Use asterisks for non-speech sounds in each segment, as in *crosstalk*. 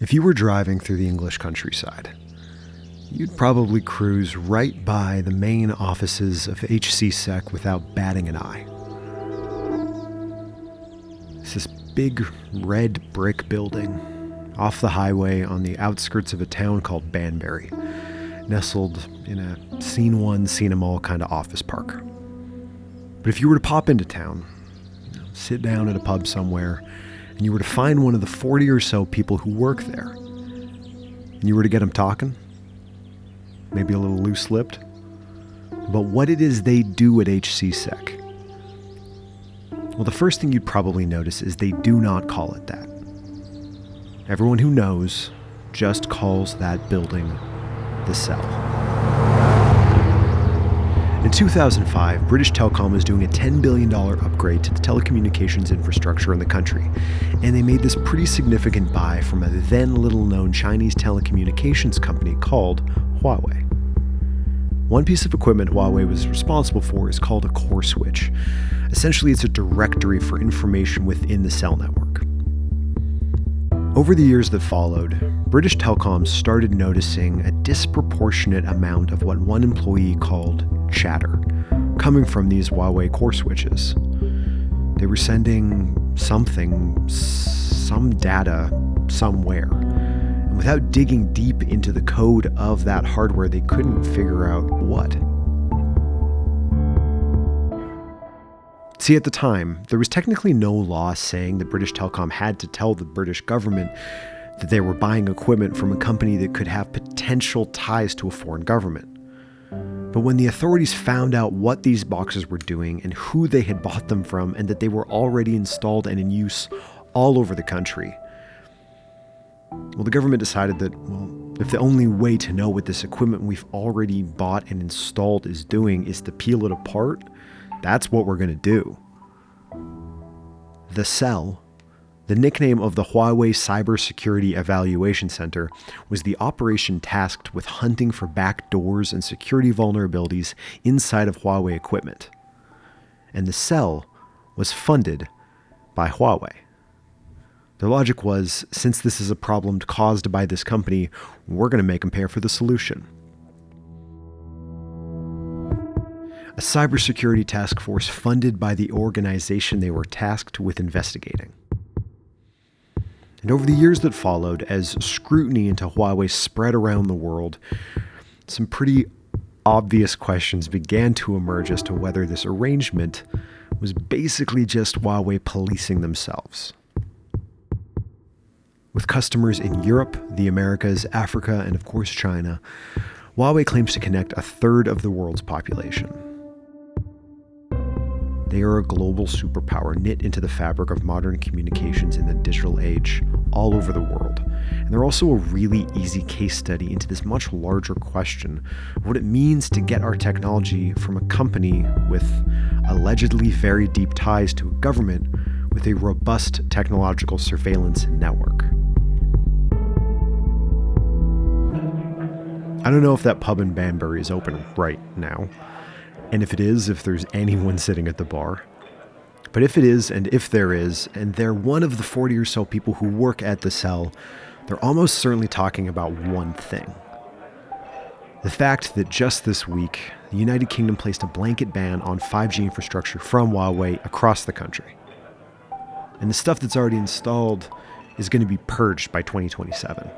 If you were driving through the English countryside, you'd probably cruise right by the main offices of HCSEC without batting an eye. It's this big red brick building off the highway on the outskirts of a town called Banbury, nestled in a seen one, seen them all kind of office park. But if you were to pop into town, sit down at a pub somewhere, and you were to find one of the 40 or so people who work there, and you were to get them talking, maybe a little loose lipped, about what it is they do at HCSEC. Well, the first thing you'd probably notice is they do not call it that. Everyone who knows just calls that building the cell. In 2005, British Telecom was doing a $10 billion upgrade to the telecommunications infrastructure in the country, and they made this pretty significant buy from a then little known Chinese telecommunications company called Huawei. One piece of equipment Huawei was responsible for is called a core switch. Essentially, it's a directory for information within the cell network. Over the years that followed, British Telecom started noticing a disproportionate amount of what one employee called chatter coming from these Huawei core switches. They were sending something, some data, somewhere. And without digging deep into the code of that hardware, they couldn't figure out what. See, at the time, there was technically no law saying that British Telecom had to tell the British government that they were buying equipment from a company that could have potential ties to a foreign government. But when the authorities found out what these boxes were doing and who they had bought them from, and that they were already installed and in use all over the country, well, the government decided that, well, if the only way to know what this equipment we've already bought and installed is doing is to peel it apart, that's what we're going to do. The Cell, the nickname of the Huawei Cybersecurity Evaluation Center, was the operation tasked with hunting for backdoors and security vulnerabilities inside of Huawei equipment. And the Cell was funded by Huawei. Their logic was since this is a problem caused by this company, we're going to make them pay for the solution. a cybersecurity task force funded by the organization they were tasked with investigating. And over the years that followed, as scrutiny into Huawei spread around the world, some pretty obvious questions began to emerge as to whether this arrangement was basically just Huawei policing themselves. With customers in Europe, the Americas, Africa, and of course China, Huawei claims to connect a third of the world's population. They are a global superpower knit into the fabric of modern communications in the digital age all over the world. And they're also a really easy case study into this much larger question of what it means to get our technology from a company with allegedly very deep ties to a government with a robust technological surveillance network. I don't know if that pub in Banbury is open right now. And if it is, if there's anyone sitting at the bar. But if it is, and if there is, and they're one of the 40 or so people who work at the cell, they're almost certainly talking about one thing. The fact that just this week, the United Kingdom placed a blanket ban on 5G infrastructure from Huawei across the country. And the stuff that's already installed is going to be purged by 2027.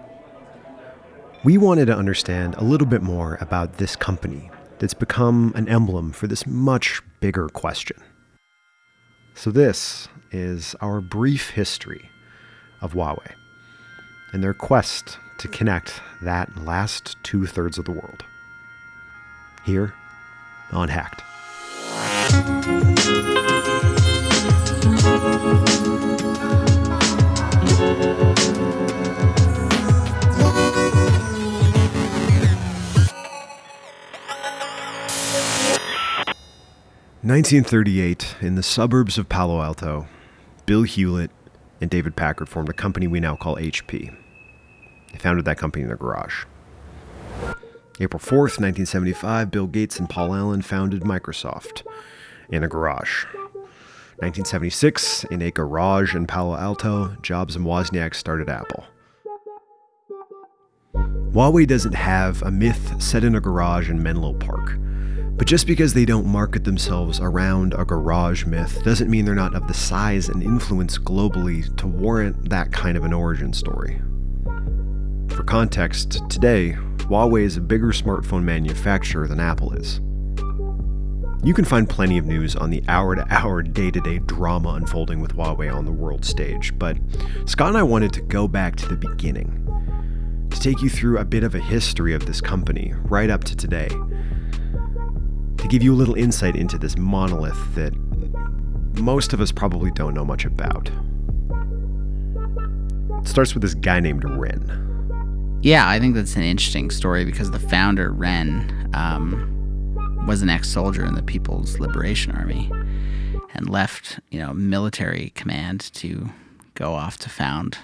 We wanted to understand a little bit more about this company that's become an emblem for this much bigger question. So, this is our brief history of Huawei and their quest to connect that last two thirds of the world. Here on Hacked. 1938, in the suburbs of Palo Alto, Bill Hewlett and David Packard formed a company we now call HP. They founded that company in their garage. April 4th, 1975, Bill Gates and Paul Allen founded Microsoft in a garage. 1976, in a garage in Palo Alto, Jobs and Wozniak started Apple. Huawei doesn't have a myth set in a garage in Menlo Park. But just because they don't market themselves around a garage myth doesn't mean they're not of the size and influence globally to warrant that kind of an origin story. For context, today, Huawei is a bigger smartphone manufacturer than Apple is. You can find plenty of news on the hour to hour, day to day drama unfolding with Huawei on the world stage, but Scott and I wanted to go back to the beginning to take you through a bit of a history of this company right up to today to give you a little insight into this monolith that most of us probably don't know much about. It starts with this guy named Ren. Yeah, I think that's an interesting story because the founder, Ren, um, was an ex soldier in the People's Liberation Army and left, you know, military command to go off to found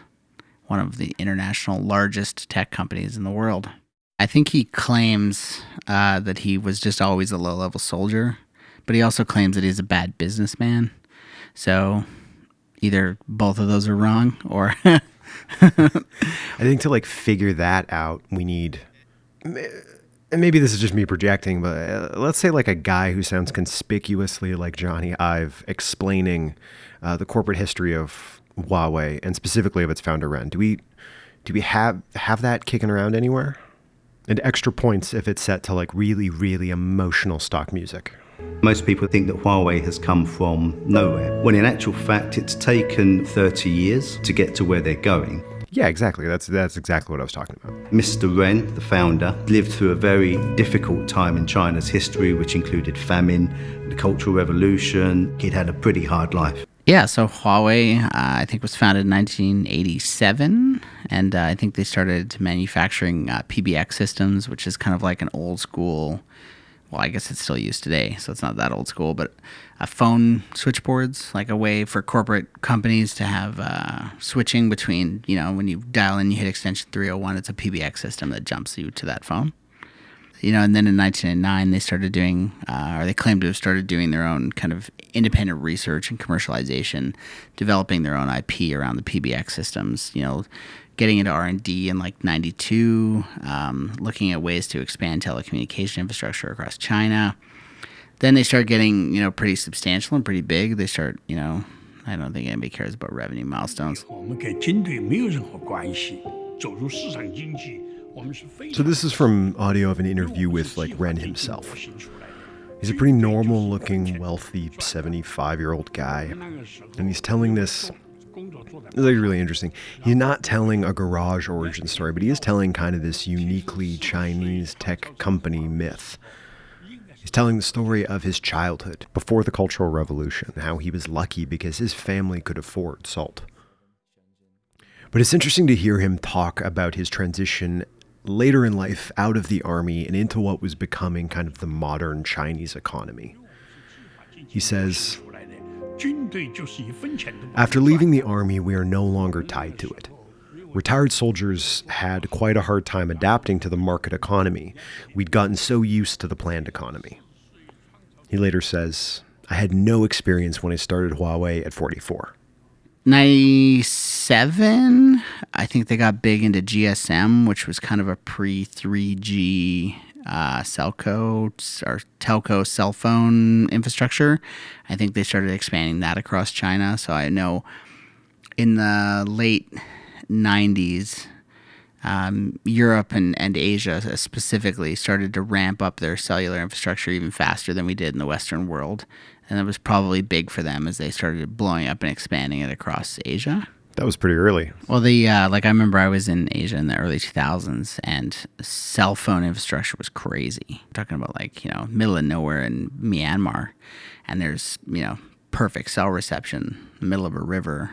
one of the international largest tech companies in the world. I think he claims uh, that he was just always a low level soldier, but he also claims that he's a bad businessman. So either both of those are wrong or. *laughs* I think to like figure that out, we need. And maybe this is just me projecting, but uh, let's say like a guy who sounds conspicuously like Jony Ive explaining uh, the corporate history of Huawei and specifically of its founder Ren. Do we do we have have that kicking around anywhere? And extra points if it's set to like really, really emotional stock music. Most people think that Huawei has come from nowhere, when in actual fact, it's taken 30 years to get to where they're going. Yeah, exactly. That's that's exactly what I was talking about. Mr. Ren, the founder, lived through a very difficult time in China's history, which included famine, the Cultural Revolution. He'd had a pretty hard life. Yeah, so Huawei, uh, I think, was founded in 1987, and uh, I think they started manufacturing uh, PBX systems, which is kind of like an old school. Well, I guess it's still used today, so it's not that old school, but a phone switchboards, like a way for corporate companies to have uh, switching between, you know, when you dial in, you hit extension 301, it's a PBX system that jumps you to that phone you know, and then in 1909 they started doing, uh, or they claimed to have started doing their own kind of independent research and commercialization, developing their own IP around the PBX systems. You know, getting into R&D in like 92, um, looking at ways to expand telecommunication infrastructure across China. Then they start getting, you know, pretty substantial and pretty big. They start, you know, I don't think anybody cares about revenue milestones. So this is from audio of an interview with like Ren himself. He's a pretty normal looking, wealthy 75 year old guy. And he's telling this. It's like really interesting. He's not telling a garage origin story, but he is telling kind of this uniquely Chinese tech company myth. He's telling the story of his childhood before the Cultural Revolution, how he was lucky because his family could afford salt. But it's interesting to hear him talk about his transition later in life out of the army and into what was becoming kind of the modern Chinese economy. He says, After leaving the army, we are no longer tied to it. Retired soldiers had quite a hard time adapting to the market economy. We'd gotten so used to the planned economy. He later says, I had no experience when I started Huawei at 44. 97, I think they got big into GSM, which was kind of a pre 3G uh, cellco or telco cell phone infrastructure. I think they started expanding that across China. So I know in the late 90s, um, Europe and, and Asia specifically started to ramp up their cellular infrastructure even faster than we did in the Western world and it was probably big for them as they started blowing up and expanding it across Asia. That was pretty early. Well, the uh, like I remember I was in Asia in the early 2000s, and cell phone infrastructure was crazy. I'm talking about like you know middle of nowhere in Myanmar, and there's you know perfect cell reception, the middle of a river,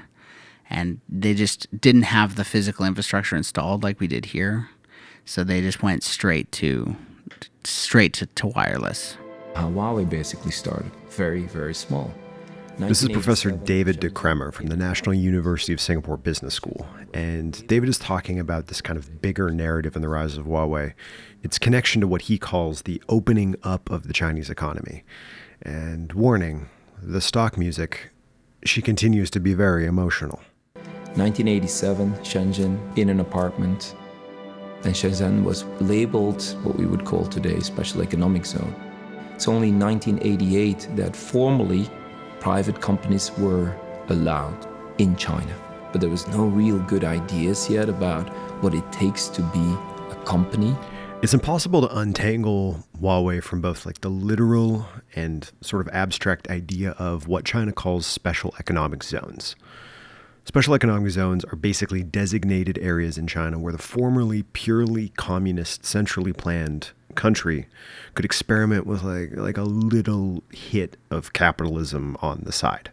and they just didn't have the physical infrastructure installed like we did here, so they just went straight to straight to, to wireless. Huawei basically started very, very small. This is Professor David De Cremer from the National University of Singapore Business School. And David is talking about this kind of bigger narrative in the rise of Huawei, its connection to what he calls the opening up of the Chinese economy. And warning, the stock music, she continues to be very emotional. 1987, Shenzhen, in an apartment, and Shenzhen was labeled what we would call today special economic zone. It's only in 1988 that formally private companies were allowed in China. But there was no real good ideas yet about what it takes to be a company. It's impossible to untangle Huawei from both like the literal and sort of abstract idea of what China calls special economic zones. Special economic zones are basically designated areas in China where the formerly purely communist, centrally planned country could experiment with like like a little hit of capitalism on the side.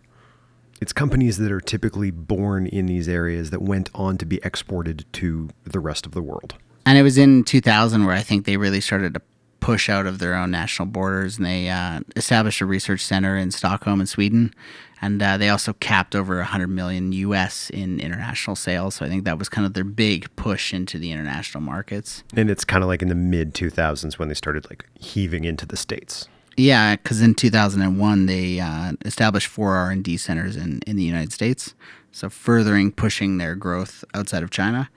It's companies that are typically born in these areas that went on to be exported to the rest of the world. And it was in 2000 where I think they really started to push out of their own national borders and they uh, established a research center in Stockholm in Sweden. And uh, they also capped over 100 million US in international sales. So I think that was kind of their big push into the international markets. And it's kind of like in the mid 2000s when they started like heaving into the states. Yeah, because in 2001 they uh, established four R&D centers in, in the United States, so furthering pushing their growth outside of China.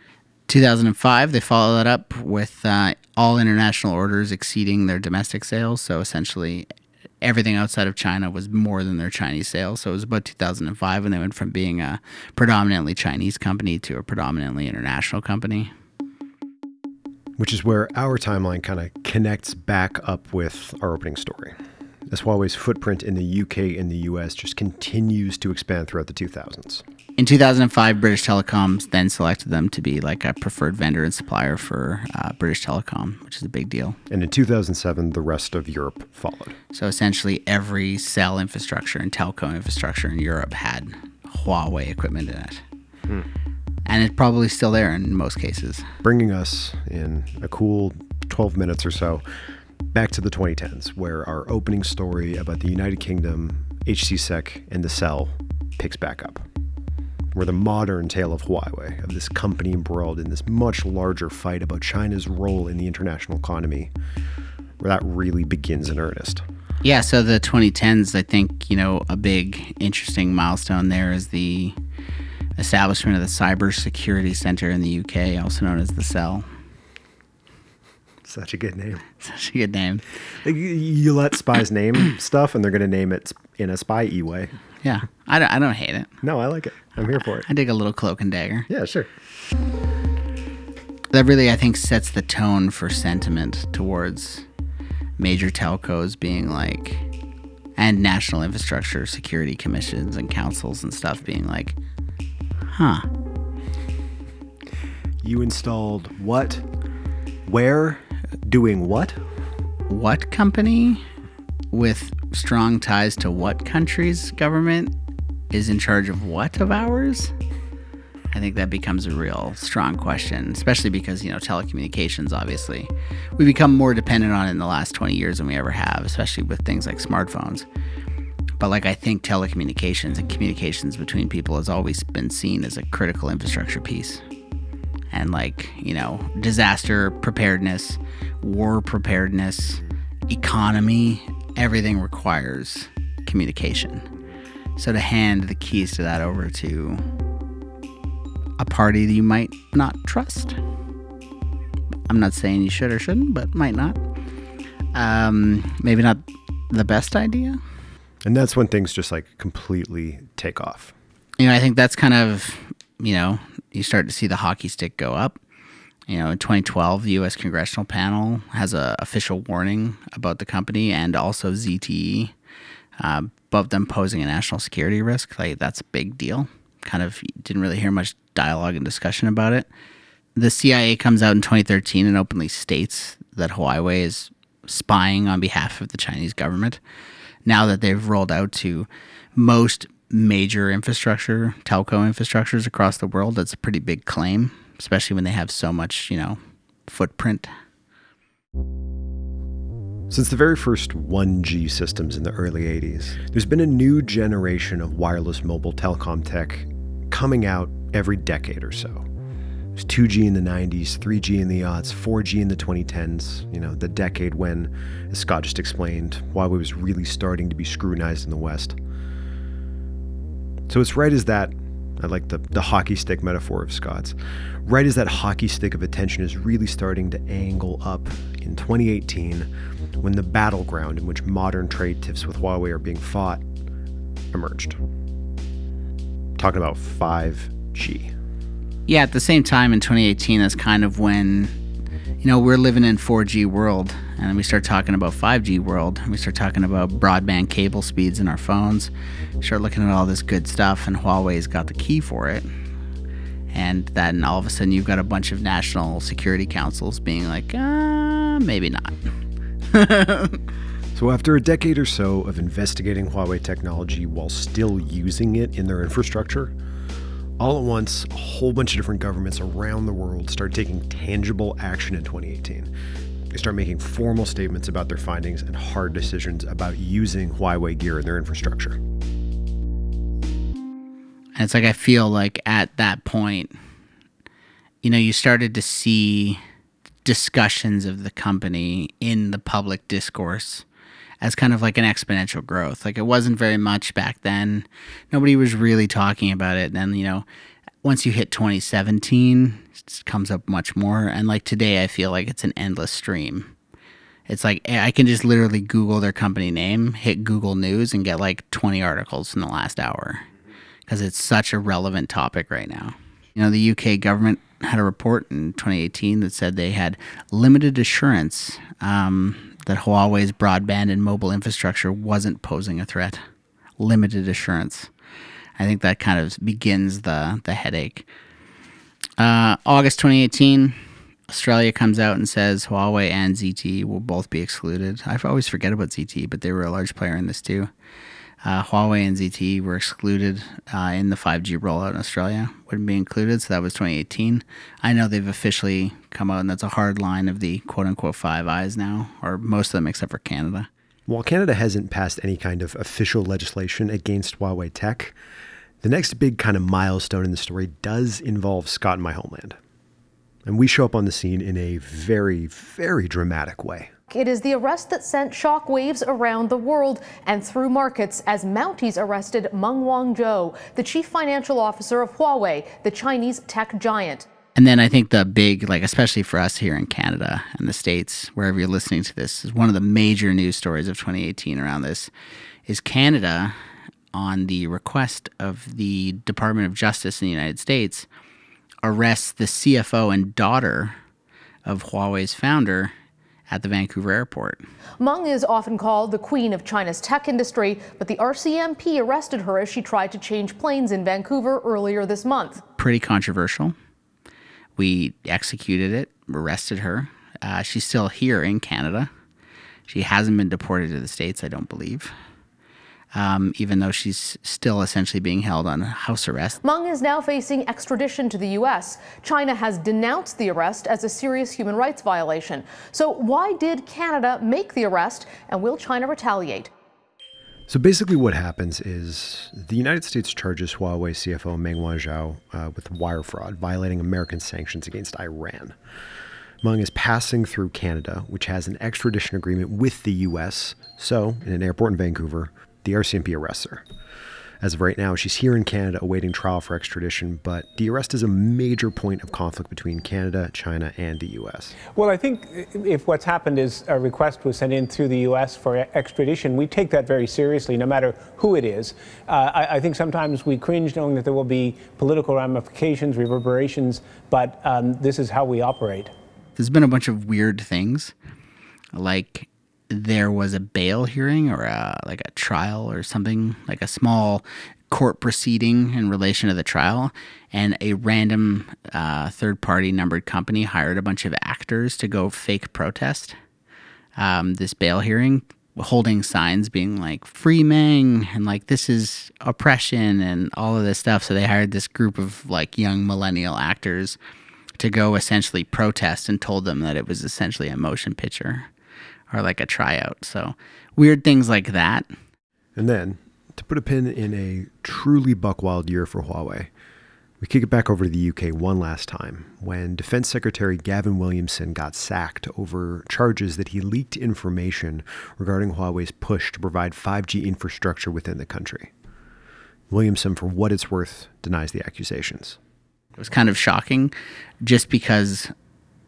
2005 they followed that up with uh, all international orders exceeding their domestic sales. So essentially, everything outside of China was more than their Chinese sales. So it was about 2005 when they went from being a predominantly Chinese company to a predominantly international company which is where our timeline kind of connects back up with our opening story. As Huawei's footprint in the UK and the US just continues to expand throughout the 2000s. In 2005, British Telecoms then selected them to be like a preferred vendor and supplier for uh, British Telecom, which is a big deal. And in 2007, the rest of Europe followed. So essentially, every cell infrastructure and telco infrastructure in Europe had Huawei equipment in it. Hmm and it's probably still there in most cases. Bringing us in a cool 12 minutes or so back to the 2010s, where our opening story about the United Kingdom, HCSEC, and the Cell picks back up. Where the modern tale of Huawei, of this company embroiled in this much larger fight about China's role in the international economy, where that really begins in earnest. Yeah, so the 2010s, I think, you know, a big interesting milestone there is the establishment of the Cyber Security Center in the UK, also known as the Cell. Such a good name. *laughs* Such a good name. You let spies name stuff, and they're going to name it in a spy e way. Yeah, I don't, I don't hate it. No, I like it. I'm here for it. I dig a little cloak and dagger. Yeah, sure. That really, I think, sets the tone for sentiment towards major telcos being like, and national infrastructure security commissions and councils and stuff being like, Huh. You installed what? Where? Doing what? What company with strong ties to what country's government is in charge of what of ours? I think that becomes a real strong question, especially because, you know, telecommunications, obviously, we become more dependent on it in the last 20 years than we ever have, especially with things like smartphones. But like I think telecommunications and communications between people has always been seen as a critical infrastructure piece. And like, you know, disaster preparedness, war preparedness, economy, everything requires communication. So to hand the keys to that over to a party that you might not trust. I'm not saying you should or shouldn't, but might not. Um, maybe not the best idea. And that's when things just like completely take off. You know, I think that's kind of, you know, you start to see the hockey stick go up. You know, in 2012, the U.S. Congressional Panel has a official warning about the company and also ZTE uh, them posing a national security risk. Like that's a big deal. Kind of didn't really hear much dialogue and discussion about it. The CIA comes out in 2013 and openly states that Huawei is spying on behalf of the Chinese government now that they've rolled out to most major infrastructure, telco infrastructures across the world, that's a pretty big claim, especially when they have so much, you know, footprint. Since the very first 1G systems in the early 80s, there's been a new generation of wireless mobile telecom tech coming out every decade or so. Was 2G in the 90s, 3G in the aughts, 4G in the 2010s, you know, the decade when, as Scott just explained, Huawei was really starting to be scrutinized in the West. So it's right as that I like the, the hockey stick metaphor of Scott's. Right as that hockey stick of attention is really starting to angle up in 2018, when the battleground in which modern trade tiffs with Huawei are being fought emerged. Talking about 5G. Yeah, at the same time in 2018, that's kind of when, you know, we're living in 4G world, and we start talking about 5G world. And we start talking about broadband cable speeds in our phones. Start looking at all this good stuff, and Huawei's got the key for it. And then all of a sudden, you've got a bunch of national security councils being like, uh, maybe not. *laughs* so, after a decade or so of investigating Huawei technology while still using it in their infrastructure, all at once, a whole bunch of different governments around the world start taking tangible action in 2018. They start making formal statements about their findings and hard decisions about using Huawei gear in their infrastructure. And it's like I feel like at that point, you know, you started to see discussions of the company in the public discourse as kind of like an exponential growth. Like it wasn't very much back then. Nobody was really talking about it. And then, you know, once you hit 2017, it comes up much more. And like today, I feel like it's an endless stream. It's like I can just literally Google their company name, hit Google News, and get like 20 articles in the last hour because it's such a relevant topic right now. You know, the UK government had a report in 2018 that said they had limited assurance um, that Huawei's broadband and mobile infrastructure wasn't posing a threat. Limited assurance. I think that kind of begins the the headache. Uh, August 2018, Australia comes out and says Huawei and ZTE will both be excluded. I always forget about ZTE, but they were a large player in this too. Uh, Huawei and ZTE were excluded uh, in the 5G rollout in Australia, wouldn't be included, so that was 2018. I know they've officially come out, and that's a hard line of the quote unquote Five Eyes now, or most of them except for Canada. While Canada hasn't passed any kind of official legislation against Huawei tech, the next big kind of milestone in the story does involve Scott in my homeland. And we show up on the scene in a very, very dramatic way. It is the arrest that sent shockwaves around the world and through markets as Mounties arrested Meng Wanzhou, the chief financial officer of Huawei, the Chinese tech giant. And then I think the big, like, especially for us here in Canada and the States, wherever you're listening to this, is one of the major news stories of 2018 around this is Canada, on the request of the Department of Justice in the United States, arrests the CFO and daughter of Huawei's founder at the Vancouver airport. Meng is often called the queen of China's tech industry, but the RCMP arrested her as she tried to change planes in Vancouver earlier this month. Pretty controversial. We executed it, arrested her. Uh, she's still here in Canada. She hasn't been deported to the States, I don't believe um, even though she's still essentially being held on house arrest. Meng is now facing extradition to the U.S. China has denounced the arrest as a serious human rights violation. So, why did Canada make the arrest, and will China retaliate? So basically, what happens is the United States charges Huawei CFO Meng Wanzhou uh, with wire fraud, violating American sanctions against Iran. Meng is passing through Canada, which has an extradition agreement with the U.S. So, in an airport in Vancouver, the RCMP arrests her. As of right now, she's here in Canada awaiting trial for extradition, but the arrest is a major point of conflict between Canada, China, and the U.S. Well, I think if what's happened is a request was sent in through the U.S. for extradition, we take that very seriously, no matter who it is. Uh, I, I, think sometimes we cringe knowing that there will be political ramifications, reverberations, but um, this is how we operate. There's been a bunch of weird things, like there was a bail hearing or a, like a trial or something, like a small court proceeding in relation to the trial, and a random uh, third party numbered company hired a bunch of actors to go fake protest um, this bail hearing, holding signs being like free Meng and like this is oppression and all of this stuff. So they hired this group of like young millennial actors to go essentially protest and told them that it was essentially a motion picture or like a tryout. So weird things like that. And then to put a pin in a truly buckwild year for Huawei, we kick it back over to the UK one last time when Defense Secretary Gavin Williamson got sacked over charges that he leaked information regarding Huawei's push to provide 5G infrastructure within the country. Williamson, for what it's worth, denies the accusations. It was kind of shocking just because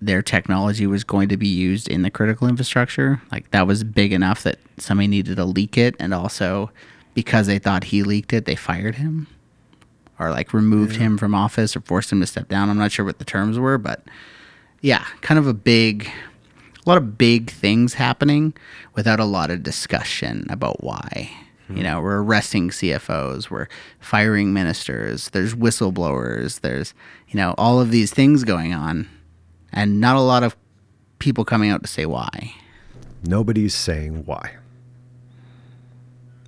their technology was going to be used in the critical infrastructure. Like that was big enough that somebody needed to leak it. And also because they thought he leaked it, they fired him or like removed yeah. him from office or forced him to step down. I'm not sure what the terms were, but yeah, kind of a big, a lot of big things happening without a lot of discussion about why. You hmm. know, we're arresting CFOs, we're firing ministers, there's whistleblowers, there's, you know, all of these things going on, and not a lot of people coming out to say why. Nobody's saying why.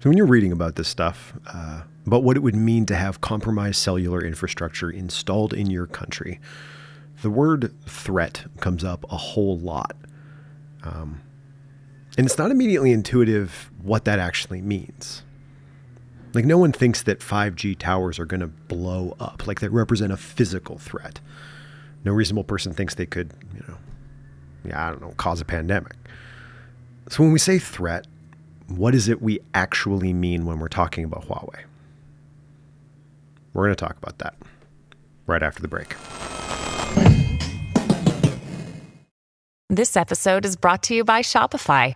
So when you're reading about this stuff, uh, about what it would mean to have compromised cellular infrastructure installed in your country, the word threat comes up a whole lot. Um, and it's not immediately intuitive what that actually means. Like, no one thinks that 5G towers are going to blow up, like, they represent a physical threat. No reasonable person thinks they could, you know, yeah, I don't know, cause a pandemic. So, when we say threat, what is it we actually mean when we're talking about Huawei? We're going to talk about that right after the break. This episode is brought to you by Shopify.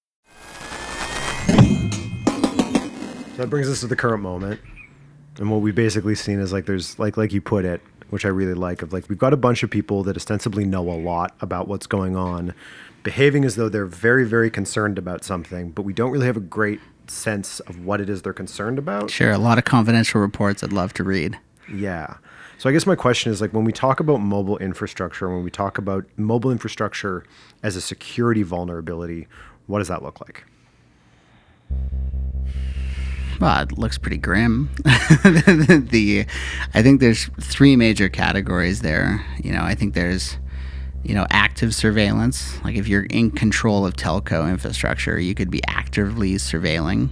That brings us to the current moment. And what we've basically seen is like there's like like you put it, which I really like, of like we've got a bunch of people that ostensibly know a lot about what's going on, behaving as though they're very, very concerned about something, but we don't really have a great sense of what it is they're concerned about. Sure, a lot of confidential reports I'd love to read. Yeah. So I guess my question is like when we talk about mobile infrastructure, when we talk about mobile infrastructure as a security vulnerability, what does that look like? Well, it looks pretty grim. *laughs* the, I think there's three major categories there. You know, I think there's, you know, active surveillance. Like if you're in control of telco infrastructure, you could be actively surveilling.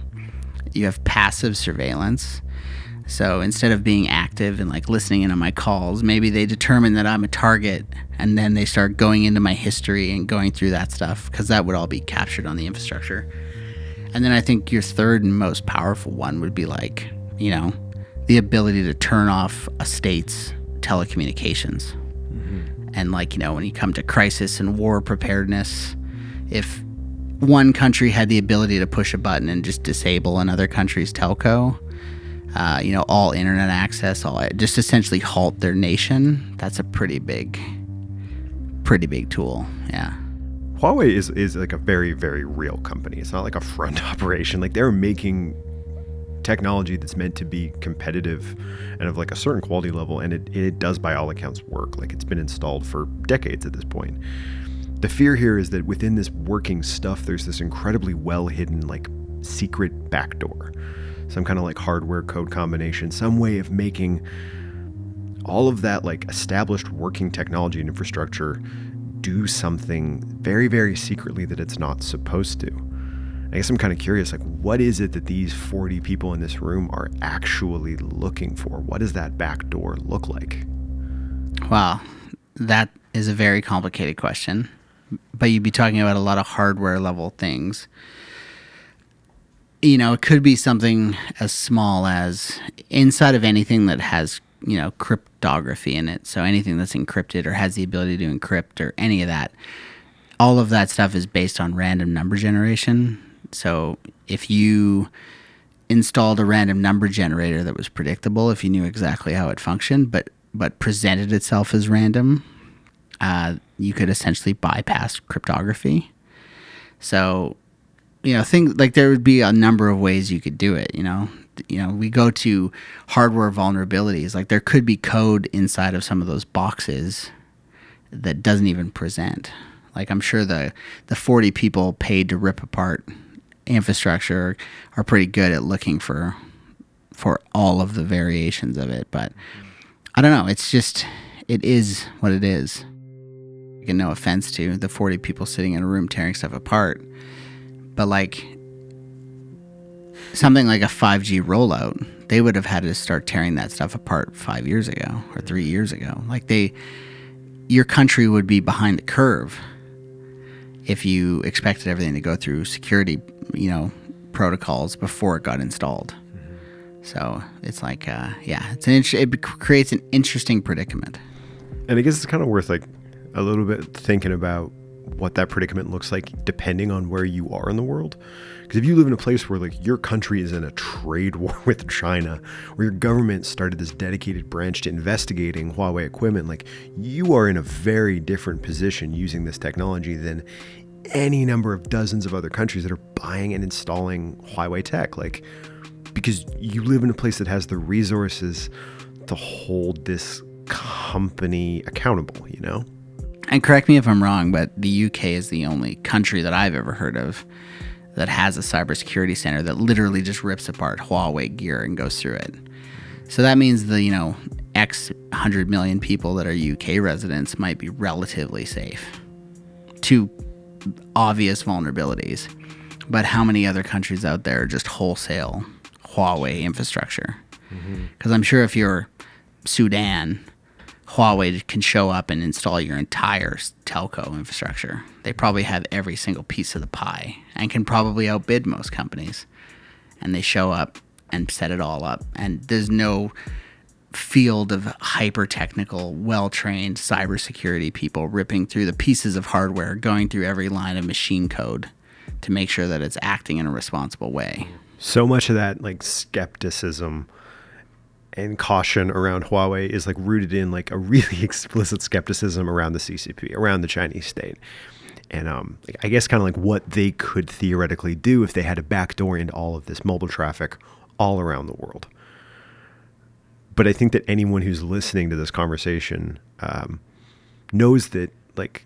You have passive surveillance. So instead of being active and like listening in on my calls, maybe they determine that I'm a target and then they start going into my history and going through that stuff because that would all be captured on the infrastructure. And then I think your third and most powerful one would be like, you know, the ability to turn off a state's telecommunications. Mm-hmm. And like, you know, when you come to crisis and war preparedness, if one country had the ability to push a button and just disable another country's telco, uh, you know, all internet access, all just essentially halt their nation. That's a pretty big, pretty big tool. Yeah. Huawei is is like a very very real company. It's not like a front *laughs* operation. Like they're making technology that's meant to be competitive and of like a certain quality level and it, it does by all accounts work like it's been installed for decades at this point the fear here is that within this working stuff there's this incredibly well hidden like secret backdoor some kind of like hardware code combination some way of making all of that like established working technology and infrastructure do something very, very secretly that it's not supposed to. I guess I'm kind of curious like, what is it that these 40 people in this room are actually looking for? What does that back door look like? Wow, that is a very complicated question. But you'd be talking about a lot of hardware level things. You know, it could be something as small as inside of anything that has you know cryptography in it so anything that's encrypted or has the ability to encrypt or any of that all of that stuff is based on random number generation so if you installed a random number generator that was predictable if you knew exactly how it functioned but but presented itself as random, uh, you could essentially bypass cryptography. So, you know, things like there would be a number of ways you could do it. You know, you know, we go to hardware vulnerabilities. Like there could be code inside of some of those boxes that doesn't even present. Like I'm sure the the 40 people paid to rip apart infrastructure are pretty good at looking for for all of the variations of it, but I don't know, it's just it is what it is. Again, no offense to the 40 people sitting in a room tearing stuff apart, but like something like a 5G rollout, they would have had to start tearing that stuff apart 5 years ago or 3 years ago. Like they your country would be behind the curve if you expected everything to go through security, you know, protocols before it got installed. Mm-hmm. So it's like, uh, yeah, it's an int- it creates an interesting predicament. And I guess it's kind of worth like a little bit thinking about what that predicament looks like depending on where you are in the world. Because if you live in a place where like your country is in a trade *laughs* war with China, where your government started this dedicated branch to investigating Huawei equipment, like you are in a very different position using this technology than any number of dozens of other countries that are buying and installing Huawei tech. Like because you live in a place that has the resources to hold this company accountable, you know? And correct me if I'm wrong, but the UK is the only country that I've ever heard of that has a cybersecurity center that literally just rips apart Huawei gear and goes through it. So that means the, you know, X 100 million people that are UK residents might be relatively safe to obvious vulnerabilities. But how many other countries out there are just wholesale Huawei infrastructure? Because mm-hmm. I'm sure if you're Sudan, Huawei can show up and install your entire telco infrastructure. They probably have every single piece of the pie and can probably outbid most companies. And they show up and set it all up. And there's no field of hyper technical, well trained cybersecurity people ripping through the pieces of hardware, going through every line of machine code to make sure that it's acting in a responsible way. So much of that like skepticism and caution around Huawei is like rooted in like a really *laughs* explicit skepticism around the CCP, around the Chinese state. And um, I guess kind of like what they could theoretically do if they had a backdoor into all of this mobile traffic all around the world. But I think that anyone who's listening to this conversation um, knows that like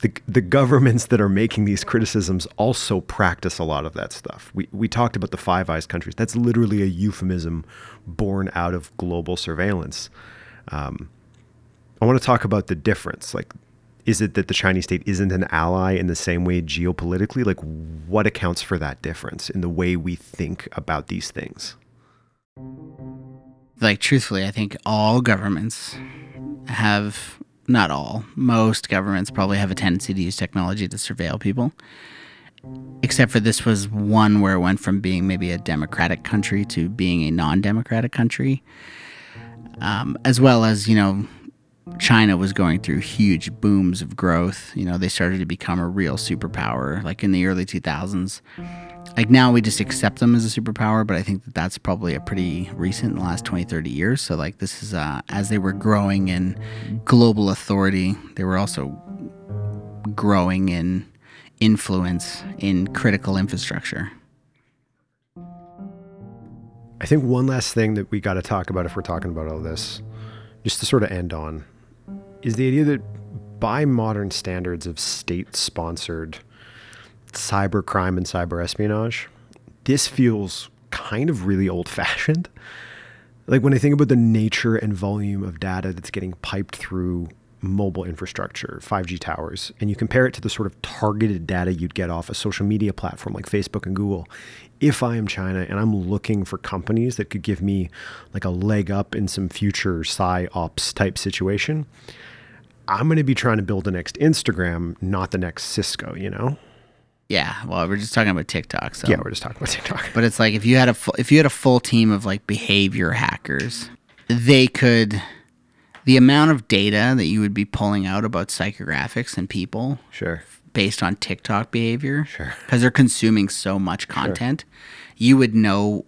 the the governments that are making these criticisms also practice a lot of that stuff. We we talked about the Five Eyes countries. That's literally a euphemism born out of global surveillance. Um, I want to talk about the difference. Like, is it that the Chinese state isn't an ally in the same way geopolitically? Like, what accounts for that difference in the way we think about these things? Like, truthfully, I think all governments have not all, most governments probably have a tendency to use technology to surveil people. Except for this was one where it went from being maybe a democratic country to being a non democratic country. Um, as well as, you know, China was going through huge booms of growth. You know, they started to become a real superpower like in the early 2000s like now we just accept them as a superpower but i think that that's probably a pretty recent in the last 20 30 years. So like this is uh, as they were growing in global authority they were also growing in influence in critical infrastructure. I think one last thing that we got to talk about if we're talking about all this just to sort of end on is the idea that by modern standards of state sponsored cyber crime and cyber espionage, this feels kind of really old fashioned. Like when I think about the nature and volume of data that's getting piped through mobile infrastructure, 5G towers, and you compare it to the sort of targeted data you'd get off a social media platform like Facebook and Google. If I am China and I'm looking for companies that could give me like a leg up in some future PSYOPs type situation, I'm going to be trying to build the next Instagram, not the next Cisco, you know? Yeah, well, we're just talking about TikTok. So yeah, we're just talking about TikTok. *laughs* But it's like if you had a full, if you had a full team of like behavior hackers, they could the amount of data that you would be pulling out about psychographics and people, sure, based on TikTok behavior, sure, because they're consuming so much content, sure. you would know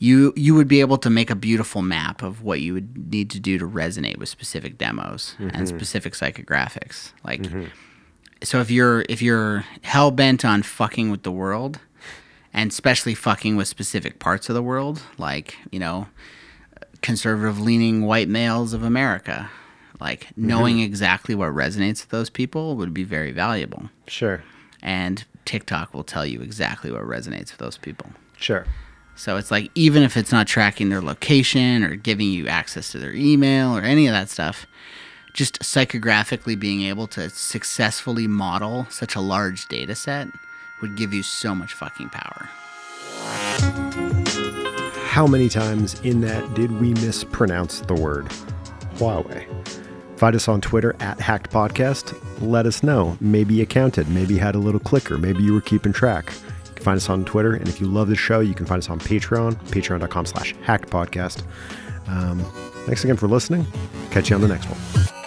you you would be able to make a beautiful map of what you would need to do to resonate with specific demos and mm-hmm. specific psychographics. Like mm-hmm. So if you're if you're hell bent on fucking with the world and especially fucking with specific parts of the world, like, you know, conservative leaning white males of America, like mm-hmm. knowing exactly what resonates with those people would be very valuable. Sure. And TikTok will tell you exactly what resonates with those people. Sure. So it's like even if it's not tracking their location or giving you access to their email or any of that stuff, just psychographically being able to successfully model such a large data set would give you so much fucking power. How many times in that did we mispronounce the word Huawei? Find us on Twitter at Hacked Podcast. Let us know. Maybe you counted. Maybe you had a little clicker. Maybe you were keeping track. You can find us on Twitter. And if you love the show, you can find us on Patreon, patreon.com slash hacked podcast. Um, thanks again for listening. Catch you on the next one.